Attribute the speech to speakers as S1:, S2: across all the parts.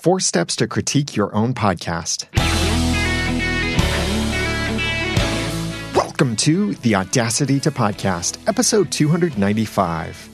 S1: Four steps to critique your own podcast. Welcome to the Audacity to Podcast, episode 295.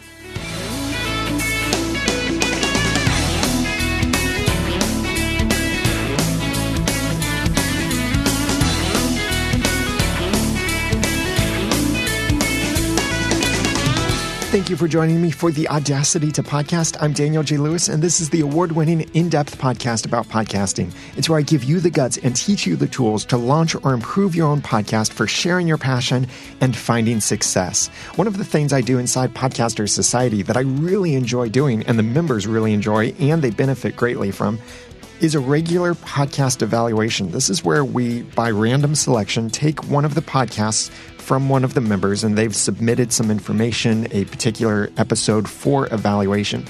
S1: Thank you for joining me for the Audacity to Podcast. I'm Daniel J. Lewis, and this is the award winning, in depth podcast about podcasting. It's where I give you the guts and teach you the tools to launch or improve your own podcast for sharing your passion and finding success. One of the things I do inside Podcaster Society that I really enjoy doing, and the members really enjoy, and they benefit greatly from, is a regular podcast evaluation. This is where we, by random selection, take one of the podcasts from one of the members and they've submitted some information, a particular episode for evaluation.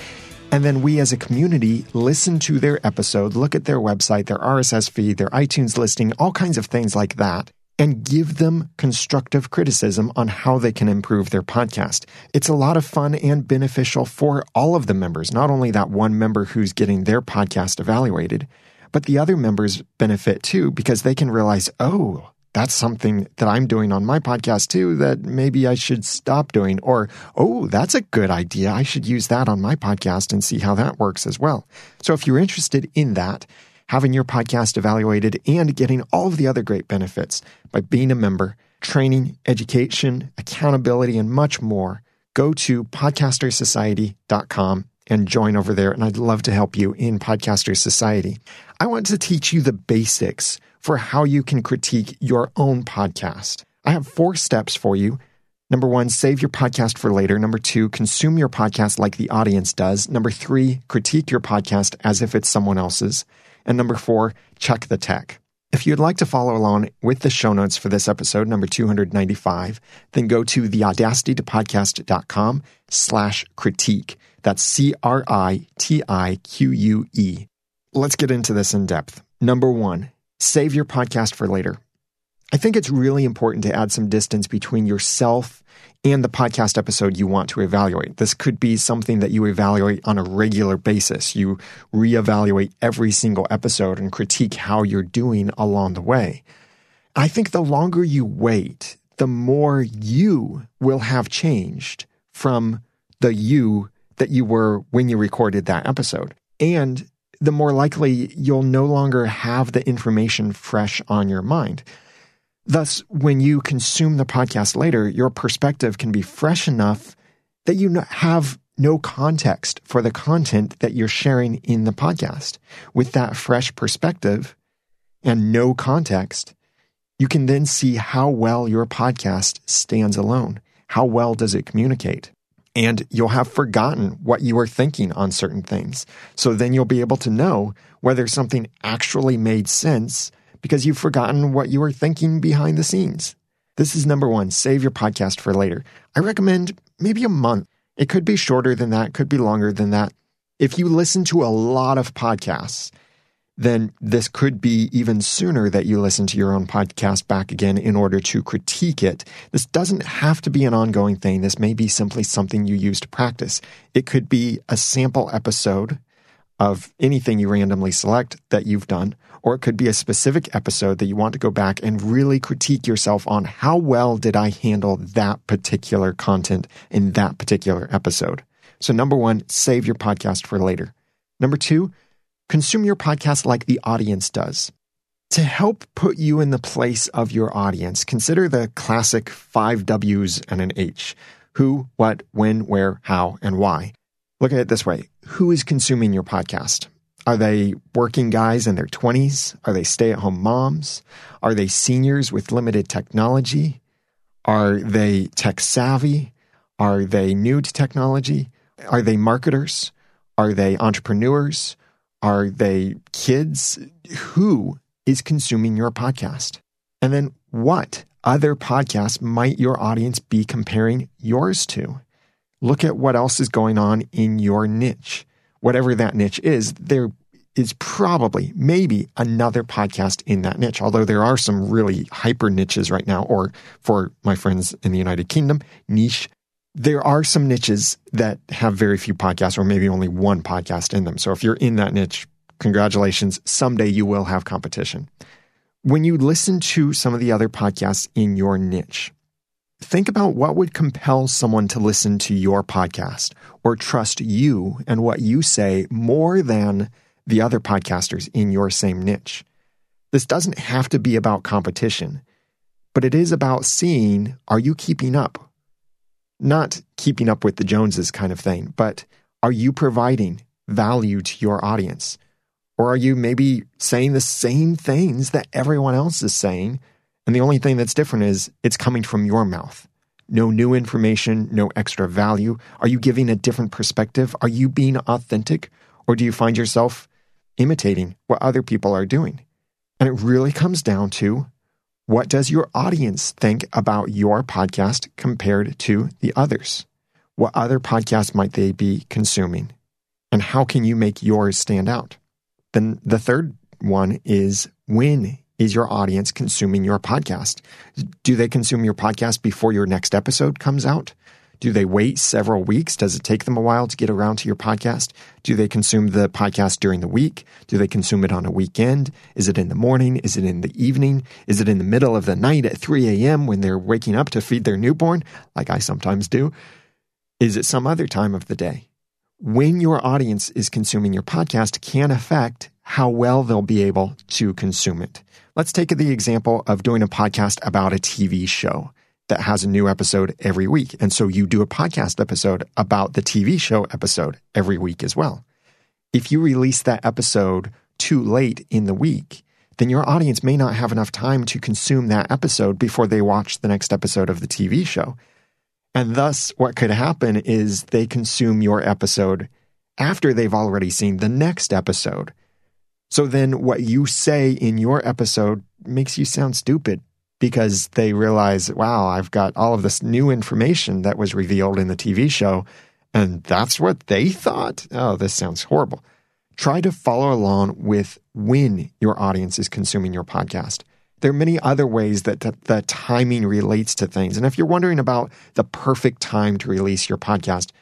S1: And then we as a community listen to their episode, look at their website, their RSS feed, their iTunes listing, all kinds of things like that, and give them constructive criticism on how they can improve their podcast. It's a lot of fun and beneficial for all of the members, not only that one member who's getting their podcast evaluated, but the other members benefit too because they can realize, oh, that's something that I'm doing on my podcast too that maybe I should stop doing. Or, oh, that's a good idea. I should use that on my podcast and see how that works as well. So if you're interested in that, having your podcast evaluated and getting all of the other great benefits by being a member, training, education, accountability, and much more, go to podcastersociety.com and join over there. And I'd love to help you in Podcaster Society. I want to teach you the basics for how you can critique your own podcast. I have four steps for you. Number one, save your podcast for later. Number two, consume your podcast like the audience does. Number three, critique your podcast as if it's someone else's. And number four, check the tech. If you'd like to follow along with the show notes for this episode, number 295, then go to theaudacitytopodcast.com slash critique. That's C-R-I-T-I-Q-U-E. Let's get into this in depth. Number one, Save your podcast for later. I think it's really important to add some distance between yourself and the podcast episode you want to evaluate. This could be something that you evaluate on a regular basis. You reevaluate every single episode and critique how you're doing along the way. I think the longer you wait, the more you will have changed from the you that you were when you recorded that episode. And the more likely you'll no longer have the information fresh on your mind. Thus, when you consume the podcast later, your perspective can be fresh enough that you have no context for the content that you're sharing in the podcast. With that fresh perspective and no context, you can then see how well your podcast stands alone. How well does it communicate? and you'll have forgotten what you were thinking on certain things. So then you'll be able to know whether something actually made sense because you've forgotten what you were thinking behind the scenes. This is number one, save your podcast for later. I recommend maybe a month. It could be shorter than that, could be longer than that. If you listen to a lot of podcasts, then this could be even sooner that you listen to your own podcast back again in order to critique it. This doesn't have to be an ongoing thing. This may be simply something you use to practice. It could be a sample episode of anything you randomly select that you've done, or it could be a specific episode that you want to go back and really critique yourself on how well did I handle that particular content in that particular episode. So number one, save your podcast for later. Number two, Consume your podcast like the audience does. To help put you in the place of your audience, consider the classic five W's and an H who, what, when, where, how, and why. Look at it this way Who is consuming your podcast? Are they working guys in their 20s? Are they stay at home moms? Are they seniors with limited technology? Are they tech savvy? Are they new to technology? Are they marketers? Are they entrepreneurs? Are they kids? Who is consuming your podcast? And then what other podcasts might your audience be comparing yours to? Look at what else is going on in your niche. Whatever that niche is, there is probably, maybe another podcast in that niche. Although there are some really hyper niches right now, or for my friends in the United Kingdom, niche there are some niches that have very few podcasts or maybe only one podcast in them. So if you're in that niche, congratulations. Someday you will have competition. When you listen to some of the other podcasts in your niche, think about what would compel someone to listen to your podcast or trust you and what you say more than the other podcasters in your same niche. This doesn't have to be about competition, but it is about seeing are you keeping up? Not keeping up with the Joneses kind of thing, but are you providing value to your audience? Or are you maybe saying the same things that everyone else is saying? And the only thing that's different is it's coming from your mouth. No new information, no extra value. Are you giving a different perspective? Are you being authentic? Or do you find yourself imitating what other people are doing? And it really comes down to what does your audience think about your podcast compared to the others? What other podcasts might they be consuming? And how can you make yours stand out? Then the third one is when is your audience consuming your podcast? Do they consume your podcast before your next episode comes out? Do they wait several weeks? Does it take them a while to get around to your podcast? Do they consume the podcast during the week? Do they consume it on a weekend? Is it in the morning? Is it in the evening? Is it in the middle of the night at 3 a.m. when they're waking up to feed their newborn, like I sometimes do? Is it some other time of the day? when your audience is consuming your podcast can affect how well they'll be able to consume it. Let's take the example of doing a podcast about a TV show that has a new episode every week. And so you do a podcast episode about the TV show episode every week as well. If you release that episode too late in the week, then your audience may not have enough time to consume that episode before they watch the next episode of the TV show. And thus, what could happen is they consume your episode after they've already seen the next episode. So then, what you say in your episode makes you sound stupid because they realize, wow, I've got all of this new information that was revealed in the TV show. And that's what they thought? Oh, this sounds horrible. Try to follow along with when your audience is consuming your podcast. There are many other ways that the, timing relates to things. And if you're wondering about the perfect time to release your podcast,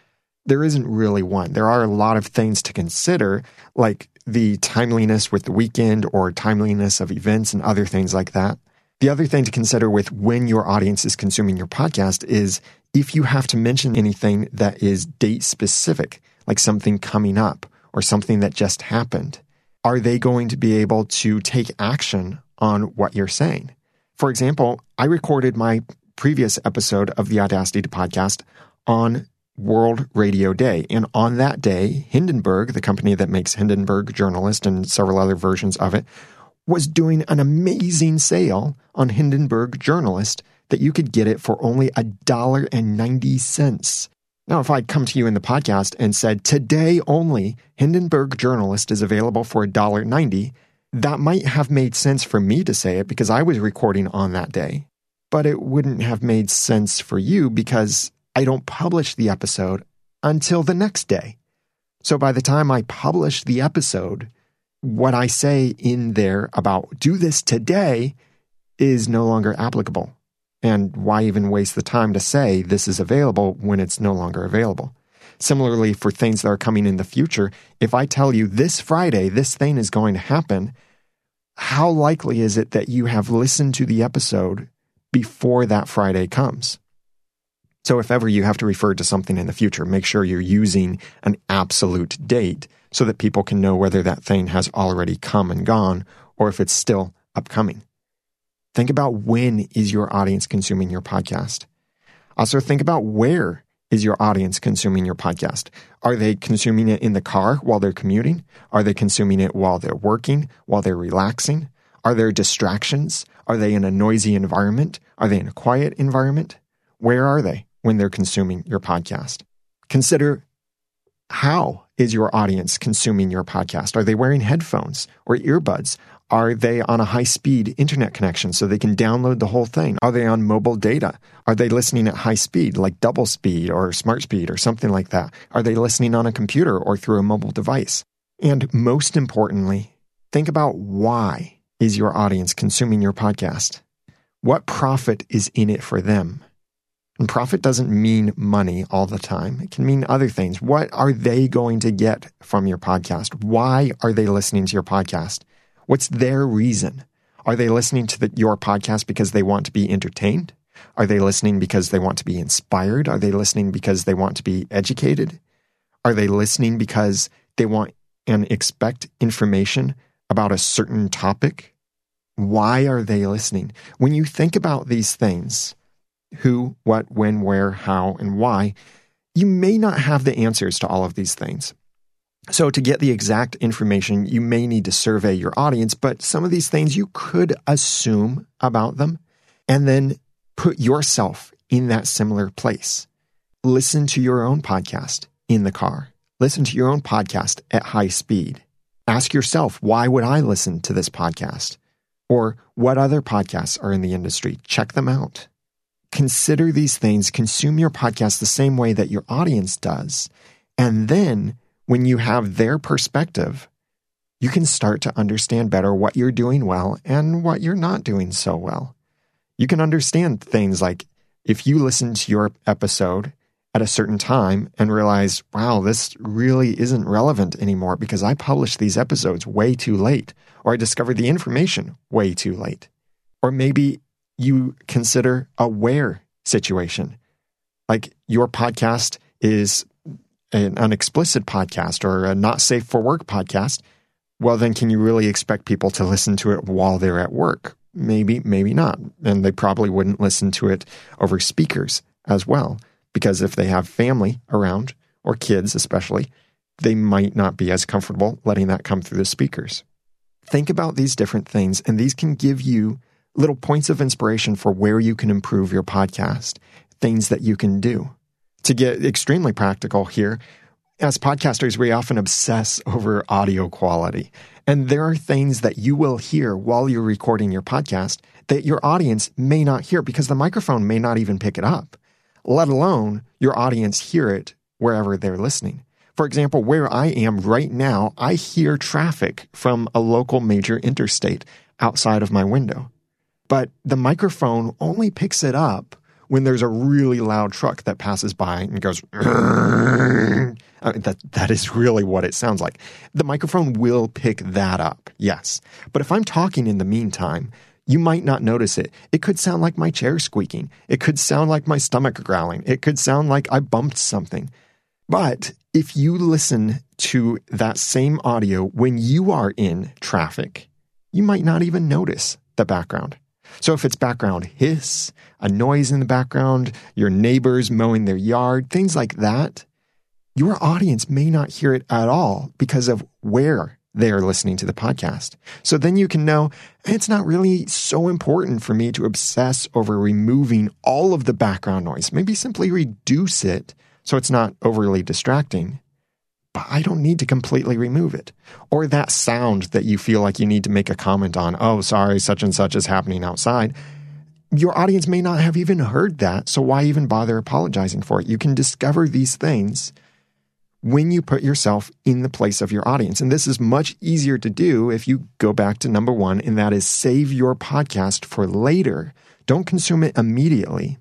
S1: there isn't really one. There are a lot of things to consider, like the timeliness with the weekend or timeliness of events and other things like that. The other thing to consider with when your audience is consuming your podcast is if you have to mention anything that is date specific, like something coming up or something that just happened, are they going to be able to take action on what you're saying. For example, I recorded my previous episode of the Audacity to podcast on World Radio Day. And on that day, Hindenburg, the company that makes Hindenburg Journalist and several other versions of it, was doing an amazing sale on Hindenburg Journalist that you could get it for only a dollar and ninety cents. Now, if I'd come to you in the podcast and said, today only, Hindenburg Journalist is available for a dollar ninety, that might have made sense for me to say it because I was recording on that day, but it wouldn't have made sense for you because I don't publish the episode until the next day. So by the time I publish the episode, what I say in there about do this today is no longer applicable. And why even waste the time to say this is available when it's no longer available? Similarly, for things that are coming in the future, if I tell you this Friday, this thing is going to happen, how likely is it that you have listened to the episode before that Friday comes? So, if ever you have to refer to something in the future, make sure you're using an absolute date so that people can know whether that thing has already come and gone or if it's still upcoming. Think about when is your audience consuming your podcast. Also, think about where is your audience consuming your podcast? Are they consuming it in the car while they're commuting? Are they consuming it while they're working, while they're relaxing? Are there distractions? Are they in a noisy environment? Are they in a quiet environment? Where are they when they're consuming your podcast? Consider how is your audience consuming your podcast? Are they wearing headphones or earbuds? Are they on a high speed internet connection so they can download the whole thing? Are they on mobile data? Are they listening at high speed, like double speed or smart speed or something like that? Are they listening on a computer or through a mobile device? And most importantly, think about why is your audience consuming your podcast? What profit is in it for them? And profit doesn't mean money all the time. It can mean other things. What are they going to get from your podcast? Why are they listening to your podcast? What's their reason? Are they listening to the, your podcast because they want to be entertained? Are they listening because they want to be inspired? Are they listening because they want to be educated? Are they listening because they want and expect information about a certain topic? Why are they listening? When you think about these things, who, what, when, where, how, and why, you may not have the answers to all of these things. So, to get the exact information, you may need to survey your audience, but some of these things you could assume about them and then put yourself in that similar place. Listen to your own podcast in the car. Listen to your own podcast at high speed. Ask yourself, why would I listen to this podcast? Or what other podcasts are in the industry? Check them out. Consider these things, consume your podcast the same way that your audience does. And then when you have their perspective, you can start to understand better what you're doing well and what you're not doing so well. You can understand things like if you listen to your episode at a certain time and realize, wow, this really isn't relevant anymore because I published these episodes way too late, or I discovered the information way too late. Or maybe you consider a where situation. Like your podcast is an, explicit podcast or a not safe for work podcast. Well, then can you really expect people to listen to it while they're at work? Maybe, maybe not. And they probably wouldn't listen to it over speakers as well because if they have family around or kids especially, they might not be as comfortable letting that come through the speakers. Think about these different things, and these can give you little points of inspiration for where you can improve your podcast, things that you can do. To get extremely practical here, as podcasters, we often obsess over audio quality. And there are things that you will hear while you're recording your podcast that your audience may not hear because the microphone may not even pick it up let alone your audience hear it wherever they're listening. For example, where I am right now, I hear traffic from a local major interstate outside of my window. But the microphone only picks it up when there's a really loud truck that passes by and goes, that, that is really what it sounds like. The microphone will pick that up, yes. But if I'm talking in the meantime, you might not notice it. It could sound like my chair squeaking. It could sound like my stomach growling. It could sound like I bumped something. But if you listen to that same audio when you are in traffic, you might not even notice the background. So if it's background hiss, a noise in the background, your neighbors mowing their yard, things like that, your audience may not hear it at all because of where they are listening to the podcast. So then you can know it's not really so important for me to obsess over removing all of the background noise. Maybe simply reduce it so it's not overly distracting. But I don't need to completely remove it. Or that sound that you feel like you need to make a comment on, oh, sorry, such and such is happening outside. Your audience may not have even heard that, so why even bother apologizing for it? You can discover these things when you put yourself in the place of your audience. And this is much easier to do if you go back to number one, and that is save your podcast for later. Don't consume it immediately.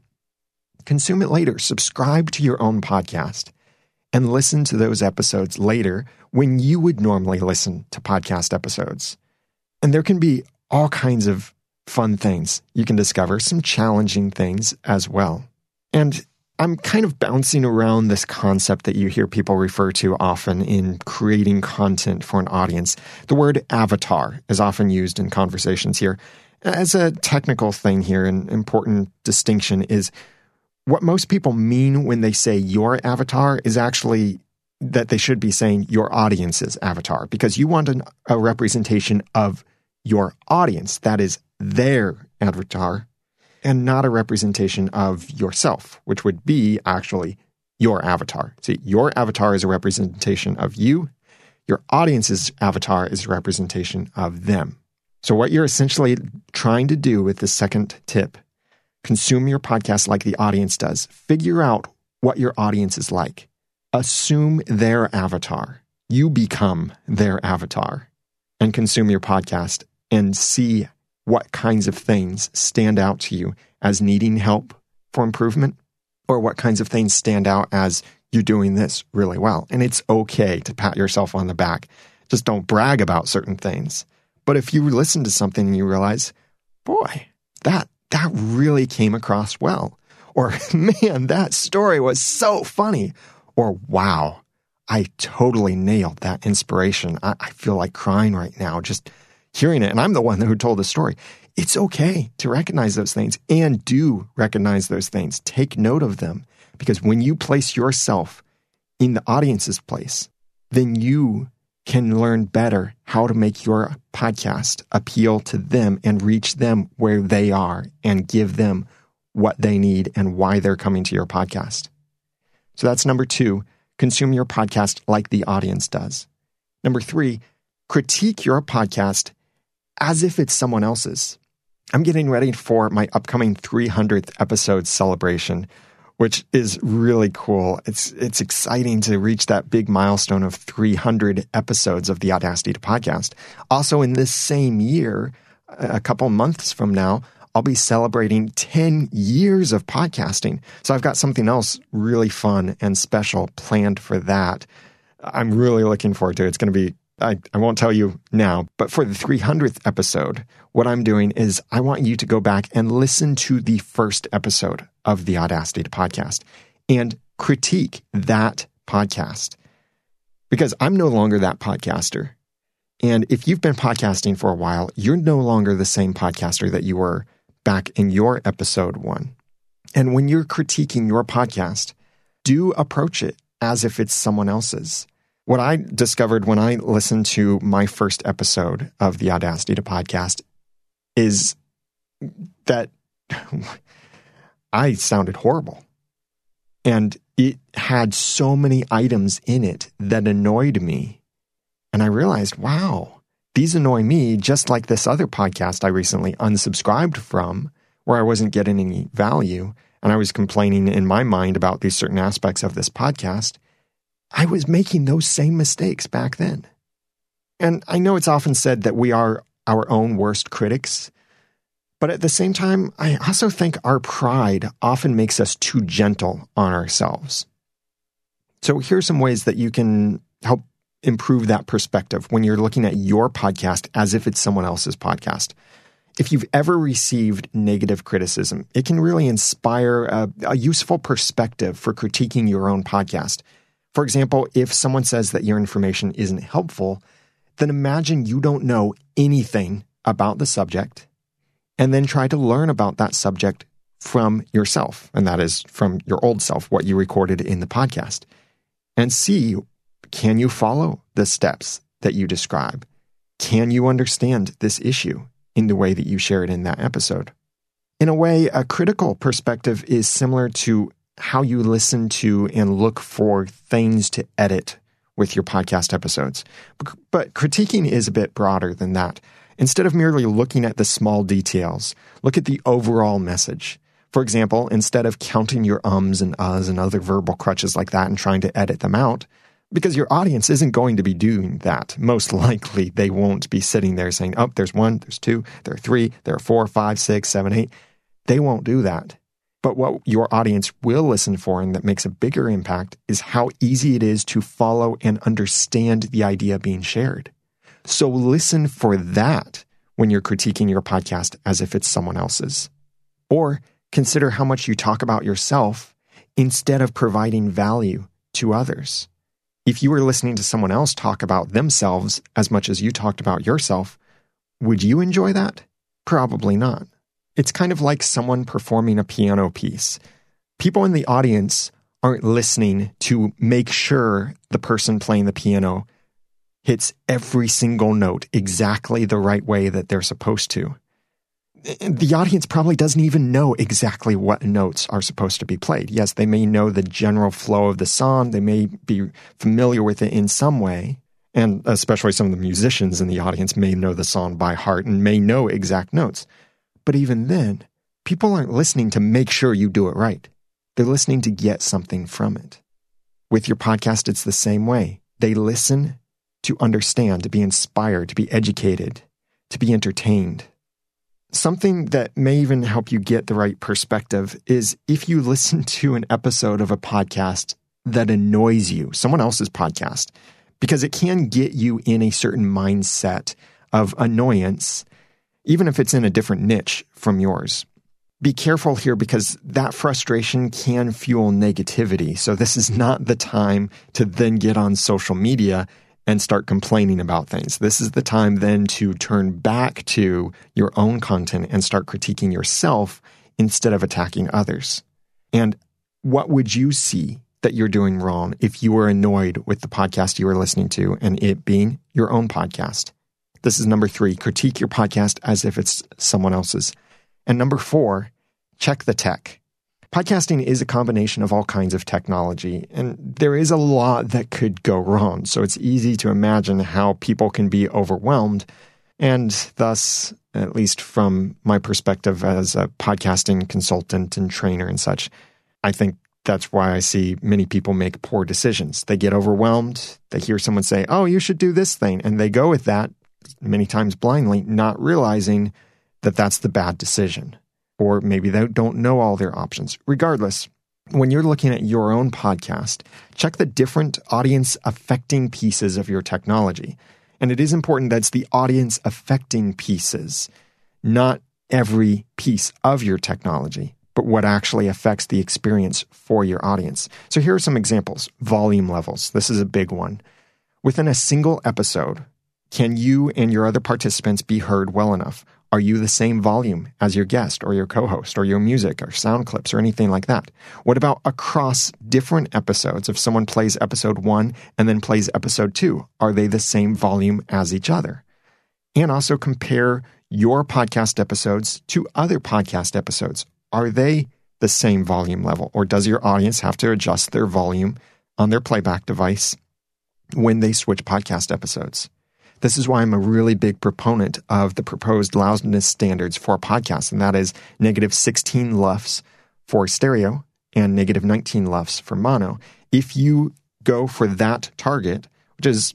S1: Consume it later. Subscribe to your own podcast and listen to those episodes later when you would normally listen to podcast episodes. And there can be all kinds of fun things you can discover, some challenging things as well. And I'm kind of bouncing around this concept that you hear people refer to often in creating content for an audience. The word avatar is often used in conversations here. As a technical thing here, an important distinction is what most people mean when they say your avatar is actually that they should be saying your audience's avatar because you want an, a representation of your audience. That is their avatar and not a representation of yourself, which would be actually your avatar. See, your avatar is a representation of you. Your audience's avatar is a representation of them. So, what you're essentially trying to do with the second tip consume your podcast like the audience does. Figure out what your audience is like. Assume their avatar. You become their avatar and consume your podcast and see what kinds of things stand out to you as needing help for improvement or what kinds of things stand out as you're doing this really well. And it's okay to pat yourself on the back. Just don't brag about certain things. But if you listen to something and you realize, boy, that that really came across well. Or man, that story was so funny. Or wow, I totally nailed that inspiration. I, I feel like crying right now just hearing it. And I'm the one who told the story. It's okay to recognize those things and do recognize those things. Take note of them because when you place yourself in the audience's place, then you can learn better how to make your podcast appeal to them and reach them where they are and give them what they need and why they're coming to your podcast. So that's number two, consume your podcast like the audience does. Number three, critique your podcast as if it's someone else's. I'm getting ready for my upcoming 300th episode celebration, which is really cool. It's it's exciting to reach that big milestone of 300 episodes of the Audacity to podcast. Also in this same year, a couple months from now, I'll be celebrating 10 years of podcasting. So I've got something else really fun and special planned for that. I'm really looking forward to it. It's going to be I, I won't tell you now, but for the 300th episode, what I'm doing is I want you to go back and listen to the first episode of the Audacity to podcast and critique that podcast because I'm no longer that podcaster. And if you've been podcasting for a while, you're no longer the same podcaster that you were back in your episode one. And when you're critiquing your podcast, do approach it as if it's someone else's. What I discovered when I listened to my first episode of the Audacity to podcast is that I sounded horrible. And it had so many items in it that annoyed me. And I realized, wow, these annoy me just like this other podcast I recently unsubscribed from, where I wasn't getting any value. And I was complaining in my mind about these certain aspects of this podcast. I was making those same mistakes back then. And I know it's often said that we are our own worst critics. But at the same time, I also think our pride often makes us too gentle on ourselves. So here are some ways that you can help improve that perspective when you're looking at your podcast as if it's someone else's podcast. If you've ever received negative criticism, it can really inspire a, a useful perspective for critiquing your own podcast. For example, if someone says that your information isn't helpful, then imagine you don't know anything about the subject and then try to learn about that subject from yourself. And that is from your old self, what you recorded in the podcast. And see can you follow the steps that you describe? Can you understand this issue in the way that you share it in that episode? In a way, a critical perspective is similar to how you listen to and look for things to edit with your podcast episodes. But critiquing is a bit broader than that. Instead of merely looking at the small details, look at the overall message. For example, instead of counting your ums and uhs and other verbal crutches like that and trying to edit them out, because your audience isn't going to be doing that. Most likely, they won't be sitting there saying, oh, there's one, there's two, there are three, there are four, five, six, seven, eight. They won't do that. But what your audience will listen for and that makes a bigger impact is how easy it is to follow and understand the idea being shared. So listen for that when you're critiquing your podcast as if it's someone else's. Or consider how much you talk about yourself instead of providing value to others. If you were listening to someone else talk about themselves as much as you talked about yourself, would you enjoy that? Probably not. It's kind of like someone performing a piano piece. People in the audience aren't listening to make sure the person playing the piano hits every single note exactly the right way that they're supposed to. The audience probably doesn't even know exactly what notes are supposed to be played. Yes, they may know the general flow of the song, they may be familiar with it in some way, and especially some of the musicians in the audience may know the song by heart and may know exact notes. But even then, people aren't listening to make sure you do it right. They're listening to get something from it. With your podcast, it's the same way. They listen to understand, to be inspired, to be educated, to be entertained. Something that may even help you get the right perspective is if you listen to an episode of a podcast that annoys you, someone else's podcast, because it can get you in a certain mindset of annoyance, even if it's in a different niche from yours. Be careful here because that frustration can fuel negativity. So, this is not the time to then get on social media and start complaining about things. This is the time then to turn back to your own content and start critiquing yourself instead of attacking others. And what would you see that you're doing wrong if you were annoyed with the podcast you were listening to and it being your own podcast? This is number three critique your podcast as if it's someone else's. And number four, check the tech. Podcasting is a combination of all kinds of technology, and there is a lot that could go wrong. So it's easy to imagine how people can be overwhelmed. And thus, at least from my perspective as a podcasting consultant and trainer and such, I think that's why I see many people make poor decisions. They get overwhelmed. They hear someone say, Oh, you should do this thing. And they go with that many times blindly, not realizing that that's the bad decision or maybe they don't know all their options. Regardless, when you're looking at your own podcast, check the different audience affecting pieces of your technology. And it is important that it's the audience affecting pieces, not every piece of your technology, but what actually affects the experience for your audience. So here are some examples volume levels. This is a big one. Within a single episode, can you and your other participants be heard well enough? Are you the same volume as your guest or your co host or your music or sound clips or anything like that? What about across different episodes? If someone plays episode one and then plays episode two, are they the same volume as each other? And also compare your podcast episodes to other podcast episodes. Are they the same volume level or does your audience have to adjust their volume on their playback device when they switch podcast episodes? This is why I'm a really big proponent of the proposed loudness standards for podcasts, and that is negative 16 LUFS for stereo and negative 19 LUFS for mono. If you go for that target, which is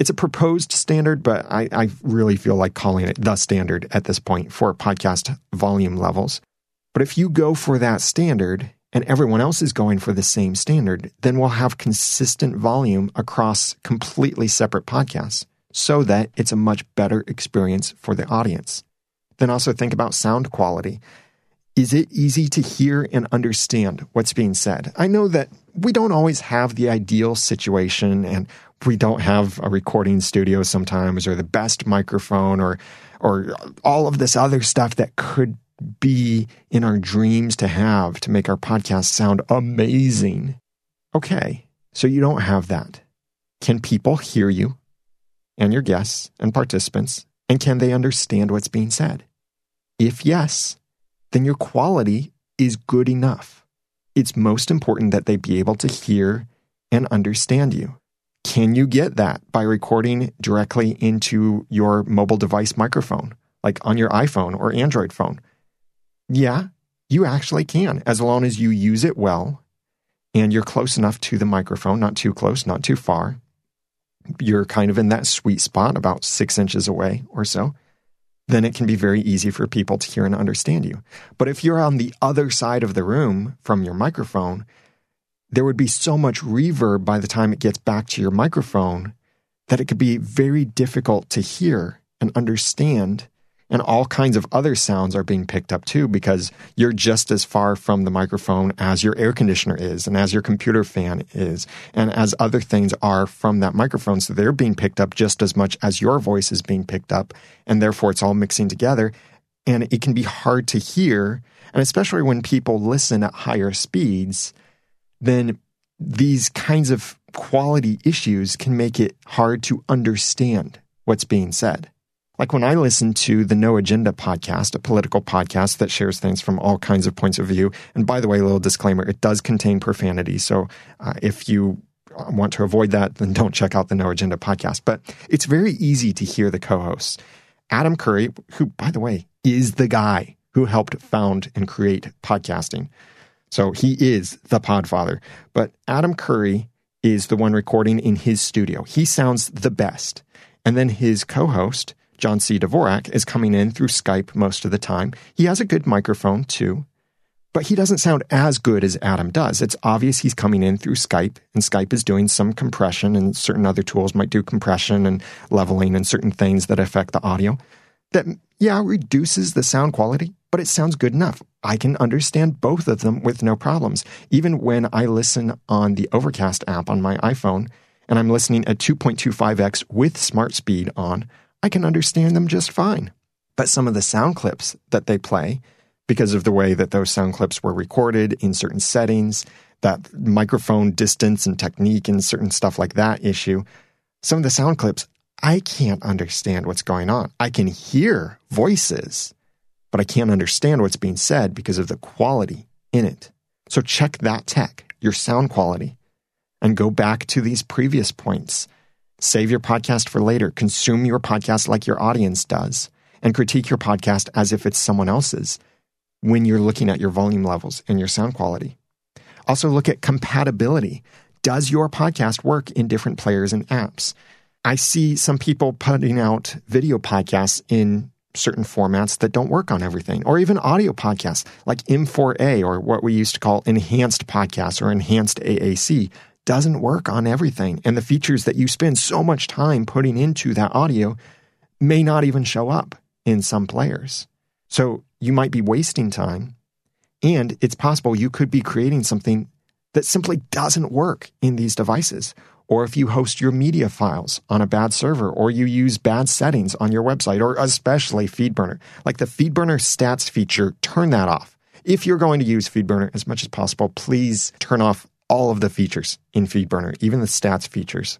S1: it's a proposed standard, but I, I really feel like calling it the standard at this point for podcast volume levels. But if you go for that standard and everyone else is going for the same standard, then we'll have consistent volume across completely separate podcasts so that it's a much better experience for the audience. Then also think about sound quality. Is it easy to hear and understand what's being said? I know that we don't always have the ideal situation and we don't have a recording studio sometimes or the best microphone or or all of this other stuff that could be in our dreams to have to make our podcast sound amazing. Okay, so you don't have that. Can people hear you and your guests and participants? And can they understand what's being said? If yes, then your quality is good enough. It's most important that they be able to hear and understand you. Can you get that by recording directly into your mobile device microphone, like on your iPhone or Android phone? Yeah, you actually can, as long as you use it well and you're close enough to the microphone, not too close, not too far, you're kind of in that sweet spot, about six inches away or so, then it can be very easy for people to hear and understand you. But if you're on the other side of the room from your microphone, there would be so much reverb by the time it gets back to your microphone that it could be very difficult to hear and understand and all kinds of other sounds are being picked up too because you're just as far from the microphone as your air conditioner is and as your computer fan is and as other things are from that microphone. So they're being picked up just as much as your voice is being picked up. And therefore it's all mixing together. And it can be hard to hear. And especially when people listen at higher speeds, then these kinds of quality issues can make it hard to understand what's being said. Like when I listen to the No Agenda podcast, a political podcast that shares things from all kinds of points of view. And by the way, little disclaimer it does contain profanity. So uh, if you want to avoid that, then don't check out the No Agenda podcast. But it's very easy to hear the co hosts. Adam Curry, who, by the way, is the guy who helped found and create podcasting. So he is the podfather. But Adam Curry is the one recording in his studio. He sounds the best. And then his co host, John C. Dvorak, is coming in through Skype most of the time. He has a good microphone too, but he doesn't sound as good as Adam does. It's obvious he's coming in through Skype, and Skype is doing some compression, and certain other tools might do compression and leveling and certain things that affect the audio. That, yeah, reduces the sound quality, but it sounds good enough. I can understand both of them with no problems. Even when I listen on the Overcast app on my iPhone and I'm listening at 2.25x with smart speed on, I can understand them just fine. But some of the sound clips that they play, because of the way that those sound clips were recorded in certain settings, that microphone distance and technique and certain stuff like that issue, some of the sound clips, I can't understand what's going on. I can hear voices, but I can't understand what's being said because of the quality in it. So check that tech, your sound quality, and go back to these previous points. Save your podcast for later. Consume your podcast like your audience does, and critique your podcast as if it's someone else's when you're looking at your volume levels and your sound quality. Also, look at compatibility. Does your podcast work in different players and apps? I see some people putting out video podcasts in certain formats that don't work on everything, or even audio podcasts like M4A or what we used to call enhanced podcasts or enhanced AAC doesn't work on everything. And the features that you spend so much time putting into that audio may not even show up in some players. So you might be wasting time. And it's possible you could be creating something that simply doesn't work in these devices or if you host your media files on a bad server, or you use bad settings on your website, or especially FeedBurner. Like the FeedBurner stats feature, turn that off. If you're going to use FeedBurner as much as possible, please turn off all of the features in FeedBurner, even the stats features,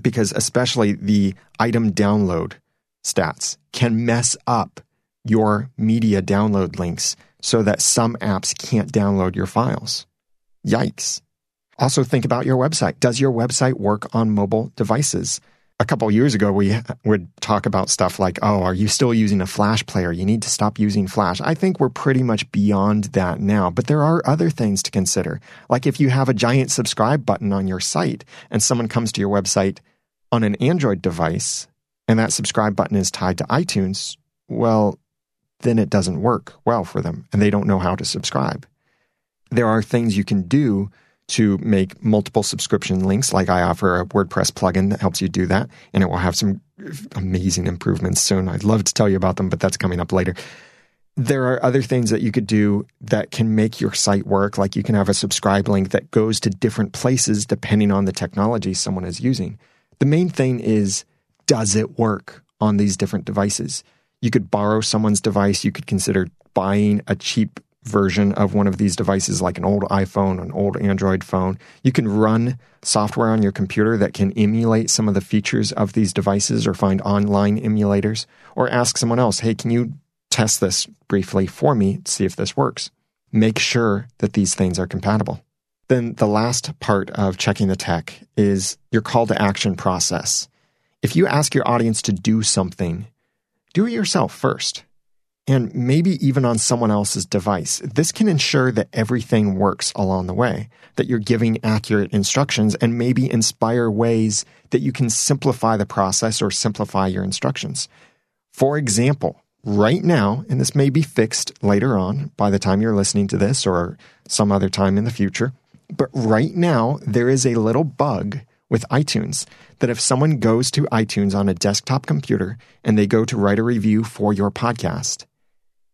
S1: because especially the item download stats can mess up your media download links so that some apps can't download your files. Yikes. Also, think about your website. Does your website work on mobile devices? A couple years ago, we would talk about stuff like, oh, are you still using a Flash player? You need to stop using Flash. I think we're pretty much beyond that now, but there are other things to consider. Like if you have a giant subscribe button on your site and someone comes to your website on an Android device and that subscribe button is tied to iTunes, well, then it doesn't work well for them and they don't know how to subscribe. There are things you can do to make multiple subscription links. Like I offer a WordPress plugin that helps you do that, and it will have some amazing improvements soon. I'd love to tell you about them, but that's coming up later. There are other things that you could do that can make your site work. Like you can have a subscribe link that goes to different places depending on the technology someone is using. The main thing is, does it work on these different devices? You could borrow someone's device. You could consider buying a cheap version of one of these devices, like an old iPhone, an old Android phone. You can run software on your computer that can emulate some of the features of these devices or find online emulators or ask someone else, hey, can you test this briefly for me to see if this works? Make sure that these things are compatible. Then the last part of checking the tech is your call to action process. If you ask your audience to do something, do it yourself first and maybe even on someone else's device. This can ensure that everything works along the way, that you're giving accurate instructions and maybe inspire ways that you can simplify the process or simplify your instructions. For example, right now, and this may be fixed later on by the time you're listening to this or some other time in the future, but right now there is a little bug with iTunes that if someone goes to iTunes on a desktop computer and they go to write a review for your podcast,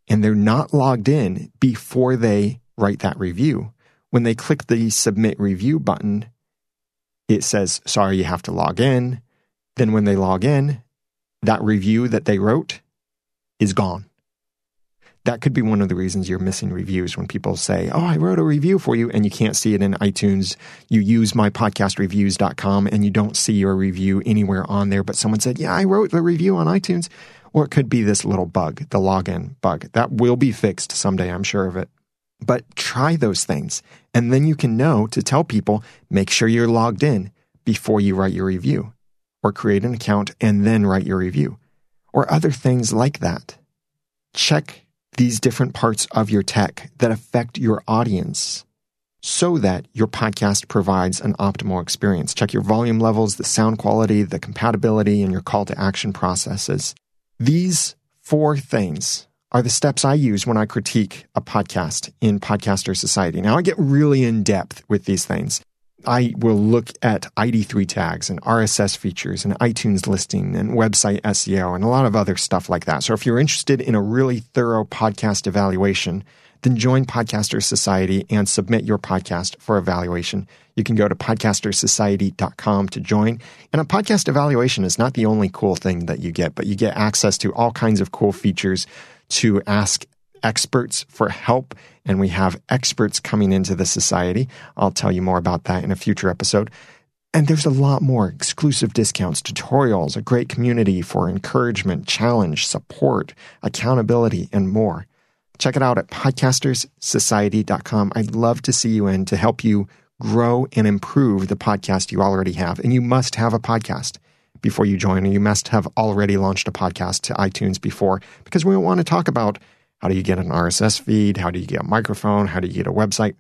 S1: and they're not logged in before they write that review. When they click the submit review button, it says, sorry, you have to log in. Then when they log in, that review that they wrote is gone. That could be one of the reasons you're missing reviews when people say, Oh, I wrote a review for you, and you can't see it in iTunes. You use mypodcastreviews.com and you don't see your review anywhere on there, but someone said, Yeah, I wrote the review on iTunes. Or it could be this little bug, the login bug. That will be fixed someday, I'm sure of it. But try those things, and then you can know to tell people make sure you're logged in before you write your review, or create an account and then write your review, or other things like that. Check these different parts of your tech that affect your audience so that your podcast provides an optimal experience. Check your volume levels, the sound quality, the compatibility, and your call to action processes. These four things are the steps I use when I critique a podcast in Podcaster Society. Now, I get really in depth with these things. I will look at ID3 tags and RSS features and iTunes listing and website SEO and a lot of other stuff like that. So if you're interested in a really thorough podcast evaluation, then join Podcaster Society and submit your podcast for evaluation. You can go to podcasterssociety.com to join. And a podcast evaluation is not the only cool thing that you get, but you get access to all kinds of cool features to ask experts for help, and we have experts coming into the society. I'll tell you more about that in a future episode. And there's a lot more exclusive discounts, tutorials, a great community for encouragement, challenge, support, accountability, and more. Check it out at podcasterssociety.com. I'd love to see you in to help you grow and improve the podcast you already have. And you must have a podcast before you join, you must have already launched a podcast to iTunes before because we want to talk about how do you get an RSS feed? How do you get a microphone? How do you get a website?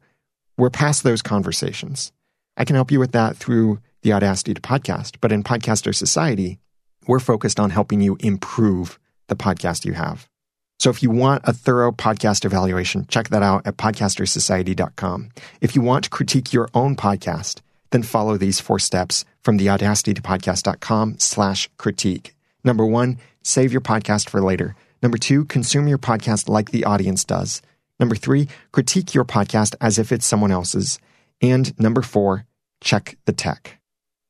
S1: We're past those conversations. I can help you with that through the Audacity to Podcast. But in Podcaster Society, we're focused on helping you improve the podcast you have. So if you want a thorough podcast evaluation, check that out at podcasterssociety.com. If you want to critique your own podcast, then follow these four steps from the audacitytopodcast.com slash critique. Number one, save your podcast for later. Number two, consume your podcast like the audience does. Number three, critique your podcast as if it's someone else's. And number four, check the tech.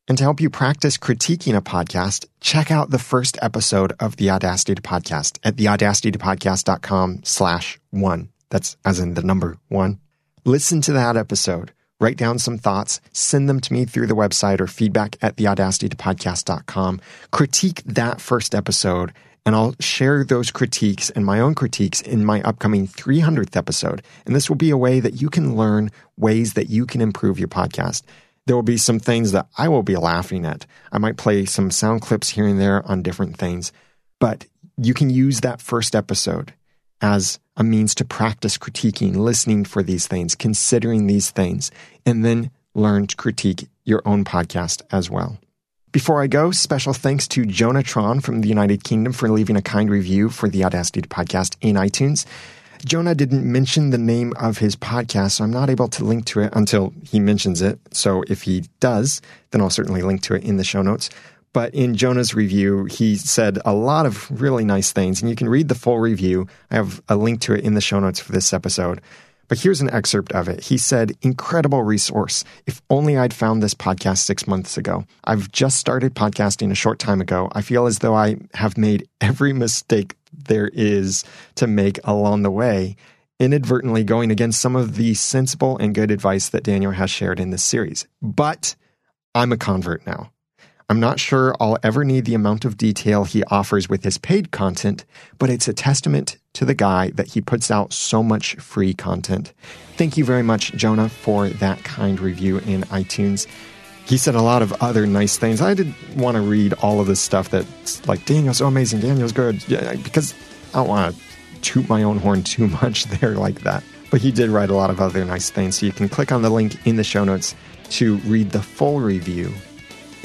S1: And to help you practice critiquing a podcast, check out the first episode of the Audacity to Podcast at theaudacitytopodcast.com slash one. That's as in the number one. Listen to that episode, write down some thoughts, send them to me through the website or feedback at theaudacitytopodcast.com. Critique that first episode and I'll share those critiques and my own critiques in my upcoming 300th episode. And this will be a way that you can learn ways that you can improve your podcast. There will be some things that I will be laughing at. I might play some sound clips here and there on different things, but you can use that first episode as a means to practice critiquing, listening for these things, considering these things, and then learn to critique your own podcast as well. Before I go, special thanks to Jonah Tron from the United Kingdom for leaving a kind review for the Audacity podcast in iTunes. Jonah didn't mention the name of his podcast, so I'm not able to link to it until he mentions it. So if he does, then I'll certainly link to it in the show notes. But in Jonah's review, he said a lot of really nice things, and you can read the full review. I have a link to it in the show notes for this episode. But here's an excerpt of it. He said, Incredible resource. If only I'd found this podcast six months ago. I've just started podcasting a short time ago. I feel as though I have made every mistake there is to make along the way, inadvertently going against some of the sensible and good advice that Daniel has shared in this series. But I'm a convert now. I'm not sure I'll ever need the amount of detail he offers with his paid content, but it's a testament to the guy that he puts out so much free content. Thank you very much, Jonah, for that kind review in iTunes. He said a lot of other nice things. I didn't want to read all of this stuff that's like, Daniel's so amazing, Daniel's good, yeah, because I don't want to toot my own horn too much there like that. But he did write a lot of other nice things, so you can click on the link in the show notes to read the full review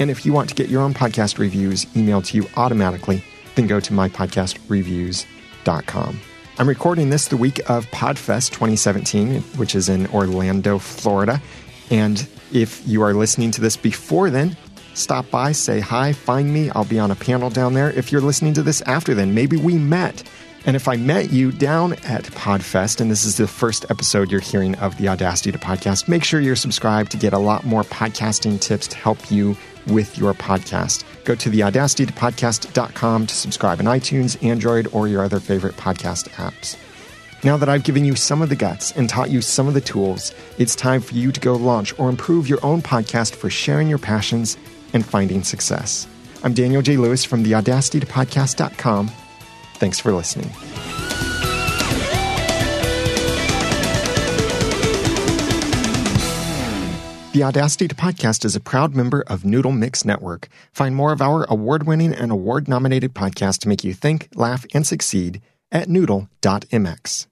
S1: and if you want to get your own podcast reviews emailed to you automatically, then go to mypodcastreviews.com. I'm recording this the week of Podfest 2017, which is in Orlando, Florida. And if you are listening to this before then, stop by, say hi, find me. I'll be on a panel down there. If you're listening to this after then, maybe we met. And if I met you down at Podfest, and this is the first episode you're hearing of the Audacity to Podcast, make sure you're subscribed to get a lot more podcasting tips to help you with your podcast. Go to the audacitytopodcast.com to subscribe in iTunes, Android, or your other favorite podcast apps. Now that I've given you some of the guts and taught you some of the tools, it's time for you to go launch or improve your own podcast for sharing your passions and finding success. I'm Daniel J. Lewis from the audacitytopodcast.com. Thanks for listening. The Audacity to Podcast is a proud member of Noodle Mix Network. Find more of our award winning and award nominated podcasts to make you think, laugh, and succeed at noodle.mx.